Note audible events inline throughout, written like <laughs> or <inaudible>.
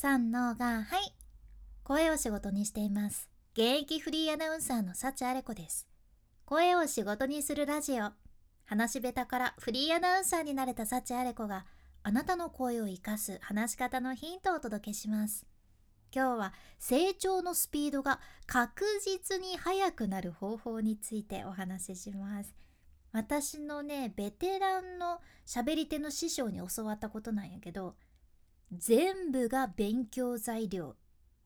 三のがはい。声を仕事にしています。現役フリーアナウンサーの幸あれ子です。声を仕事にするラジオ。話し下手からフリーアナウンサーになれた幸あれ子があなたの声を生かす話し方のヒントをお届けします。今日は成長のスピードが確実に速くなる方法についてお話しします。私のねベテランの喋り手の師匠に教わったことなんやけど全部が勉強材料っ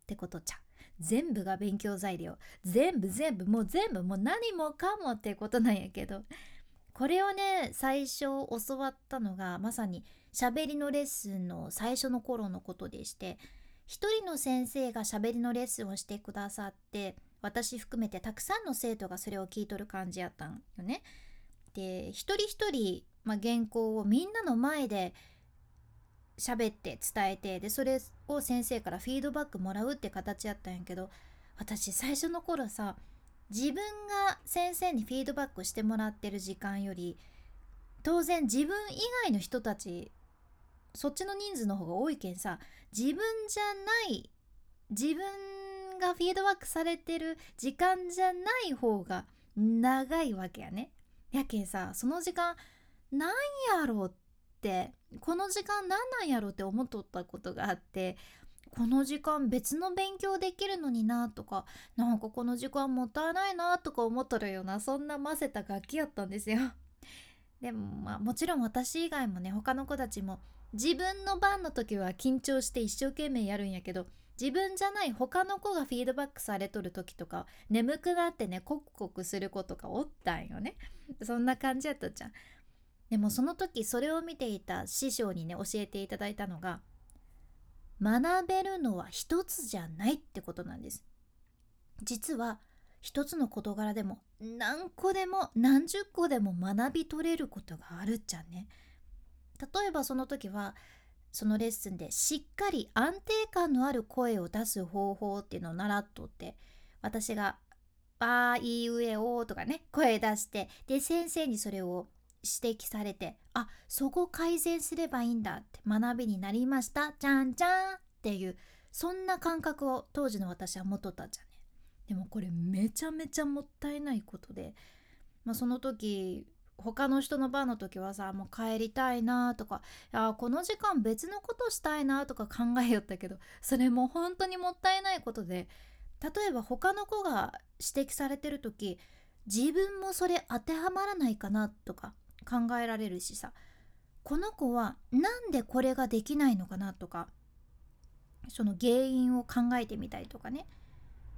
てことじゃ全部が勉強材料。全部全部もう全部もう何もかもってことなんやけど。これをね最初教わったのがまさに喋りのレッスンの最初の頃のことでして一人の先生が喋りのレッスンをしてくださって私含めてたくさんの生徒がそれを聞いとる感じやったんよね。で一人一人、まあ、原稿をみんなの前で喋って伝えてでそれを先生からフィードバックもらうって形やったんやけど私最初の頃さ自分が先生にフィードバックしてもらってる時間より当然自分以外の人たちそっちの人数の方が多いけんさ自分じゃない自分がフィードバックされてる時間じゃない方が長いわけやね。やけんさその時間なんやろうってこの時間何なんやろって思っとったことがあってこの時間別の勉強できるのになとかなんかこの時間もったいないなとか思っとるようなそんな混ぜた楽器やったんですよ。<laughs> でもまあもちろん私以外もね他の子たちも自分の番の時は緊張して一生懸命やるんやけど自分じゃない他の子がフィードバックされとる時とか眠くなってねコクコクする子とかおったんよねそんな感じやったじゃんでもその時それを見ていた師匠にね教えていただいたのが学べるのは一つじゃないってことなんです。実は一つの事柄でも何個でも何十個でも学び取れることがあるっちゃね。例えばその時はそのレッスンでしっかり安定感のある声を出す方法っていうのを習っとって私が「あーいいうえお」とかね声出してで先生にそれを指摘されてあそこ改善すればいいんだって学びになりましたじゃんじゃんっていうそんな感覚を当時の私は持っとったんじゃね。でもこれめちゃめちゃもったいないことで、まあ、その時他の人の番の時はさもう帰りたいなとかあこの時間別のことしたいなとか考えよったけどそれも本当にもったいないことで例えば他の子が指摘されてる時自分もそれ当てはまらないかなとか考えられるしさ。この子は何でこれができないのかなとかその原因を考えてみたりとかね。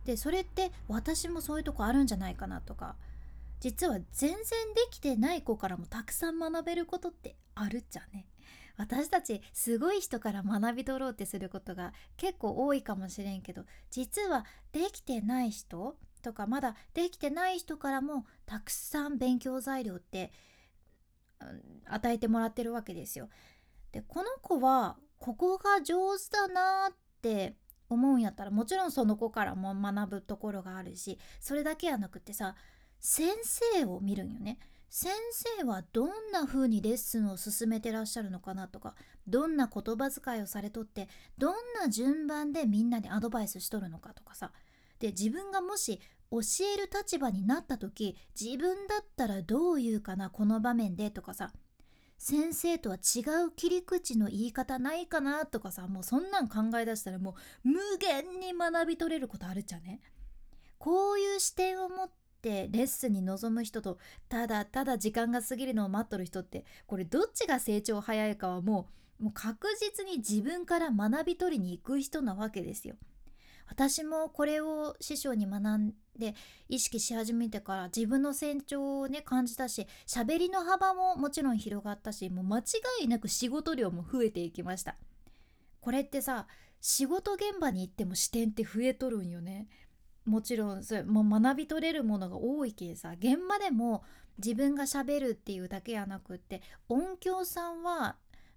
でそれって私もそういうとこあるんじゃないかなとか。実は全然できてない子からもたくさん学べることってあるっちゃね。私たちすごい人から学び取ろうってすることが結構多いかもしれんけど実はできてない人とかまだできてない人からもたくさん勉強材料って与えてもらってるわけですよ。でこの子はここが上手だなって思うんやったらもちろんその子からも学ぶところがあるしそれだけやなくてさ先生を見るんよね。先生はどんな風にレッスンを進めてらっしゃるのかなとかどんな言葉遣いをされとってどんな順番でみんなにアドバイスしとるのかとかさで自分がもし教える立場になった時自分だったらどう言うかなこの場面でとかさ先生とは違う切り口の言い方ないかなとかさもうそんなん考え出したらもう無限に学び取れることあるじゃねこういう視点を持ってレッスンに臨む人とただただ時間が過ぎるのを待っとる人ってこれどっちが成長早いかはもうもう確実に自分から学び取りに行く人なわけですよ。私もこれを師匠に学んで意識し始めてから自分の成長をね感じたし喋りの幅ももちろん広がったしもう間違いなく仕事量も増えていきました。これってさ仕事現場に行っても視点って増えとるんよね。もちろんそれもう学び取れるものが多いけさ現場でも自分がしゃべるっていうだけやなくって音響さんは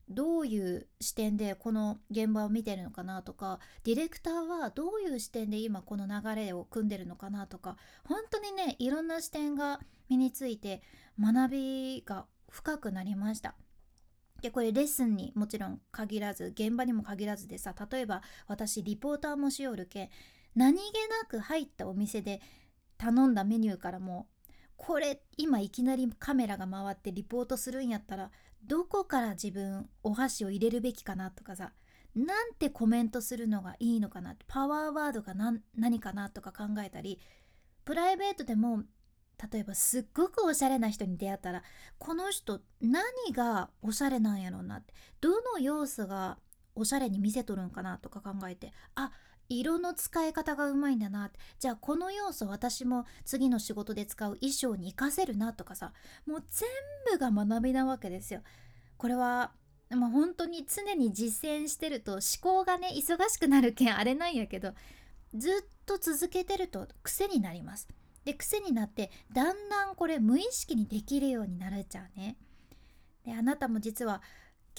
どういう視点でこの現場を見てるのかなとかディレクターはどういう視点で今この流れを組んでるのかなとか本当にねいろんな視点が身について学びが深くなりました。でこれレッスンにもちろん限らず現場にも限らずでさ例えば私リポーターもしよるけ何気なく入ったお店で頼んだメニューからもこれ今いきなりカメラが回ってリポートするんやったらどこから自分お箸を入れるべきかなとかさなんてコメントするのがいいのかなパワーワードが何かなとか考えたりプライベートでも例えばすっごくおしゃれな人に出会ったらこの人何がおしゃれなんやろうなってどの要素がおしゃれに見せとるんかなとか考えてあ色の使い方がうまいんだなじゃあこの要素私も次の仕事で使う衣装に活かせるなとかさもう全部が学びなわけですよ。これはまあ、本当に常に実践してると思考がね忙しくなるけんあれなんやけどずっと続けてると癖になります。で癖になってだんだんこれ無意識にできるようになれちゃうね。であなたも実は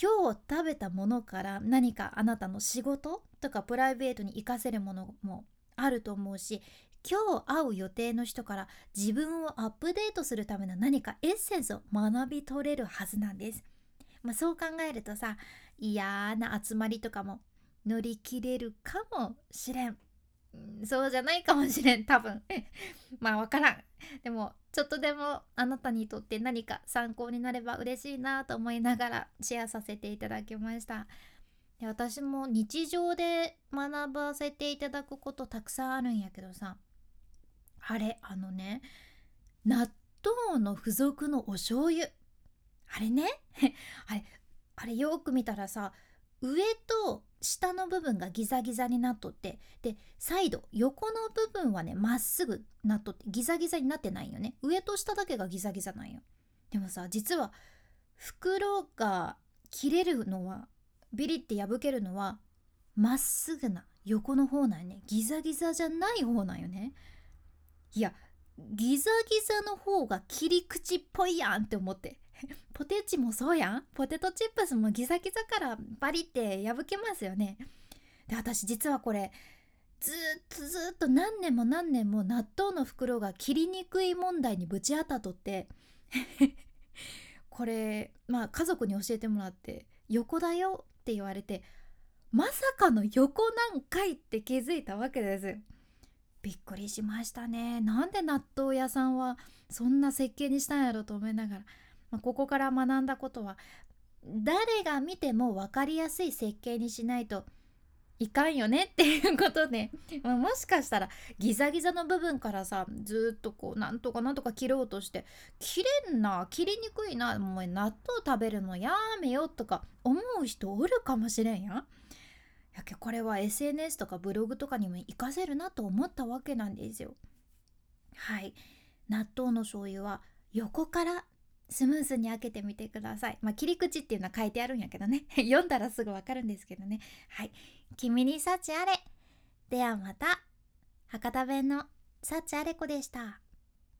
今日食べたものから何かあなたの仕事とかプライベートに活かせるものもあると思うし今日会う予定の人から自分をアップデートするための何かエッセンスを学び取れるはずなんです。まあ、そう考えるとさ嫌な集まりとかも乗り切れるかもしれん。そうじゃないかもしれん多分 <laughs> まあ分からんでもちょっとでもあなたにとって何か参考になれば嬉しいなと思いながらシェアさせていただきましたで私も日常で学ばせていただくことたくさんあるんやけどさあれあのね納豆の付属のお醤油。あれね？<laughs> あれあれよく見たらさ上と下の部分がギザギザになっとってでサイド横の部分はねまっすぐなっとってギザギザになってないよね。上と下だけがギザギザなんよ。でもさ実は袋が切れるのはビリって破けるのはまっすぐな横の方なんよね。ギザギザじゃない方なんよね。いやギザギザの方が切り口っぽいやんって思って。<laughs> ポテチもそうやん。ポテトチップスもギザギザからバリって破けますよね。で私実はこれずっとずっと何年も何年も納豆の袋が切りにくい問題にぶち当たっとって <laughs> これまあ家族に教えてもらって横だよ。って言われてまさかの横なんかいって気づいたわけです。びっくりしましたね。なんで納豆屋さんはそんな設計にしたんやろと思いながら。まあ、ここから学んだことは誰が見ても分かりやすい設計にしないといかんよねっていうことで、<laughs> ま、もしかしたらギザギザの部分からさずっとこうなんとかなんとか切ろうとして切れんな切りにくいなもう納豆食べるのやめよとか思う人おるかもしれんやんやけこれは SNS とかブログとかにも活かせるなと思ったわけなんですよ。はい。納豆の醤油は横からスムーズに開けてみてください。まあ、切り口っていうのは書いてあるんやけどね。<laughs> 読んだらすぐわかるんですけどね。はい。君に幸あれ。ではまた。博多弁の幸あれ子でした。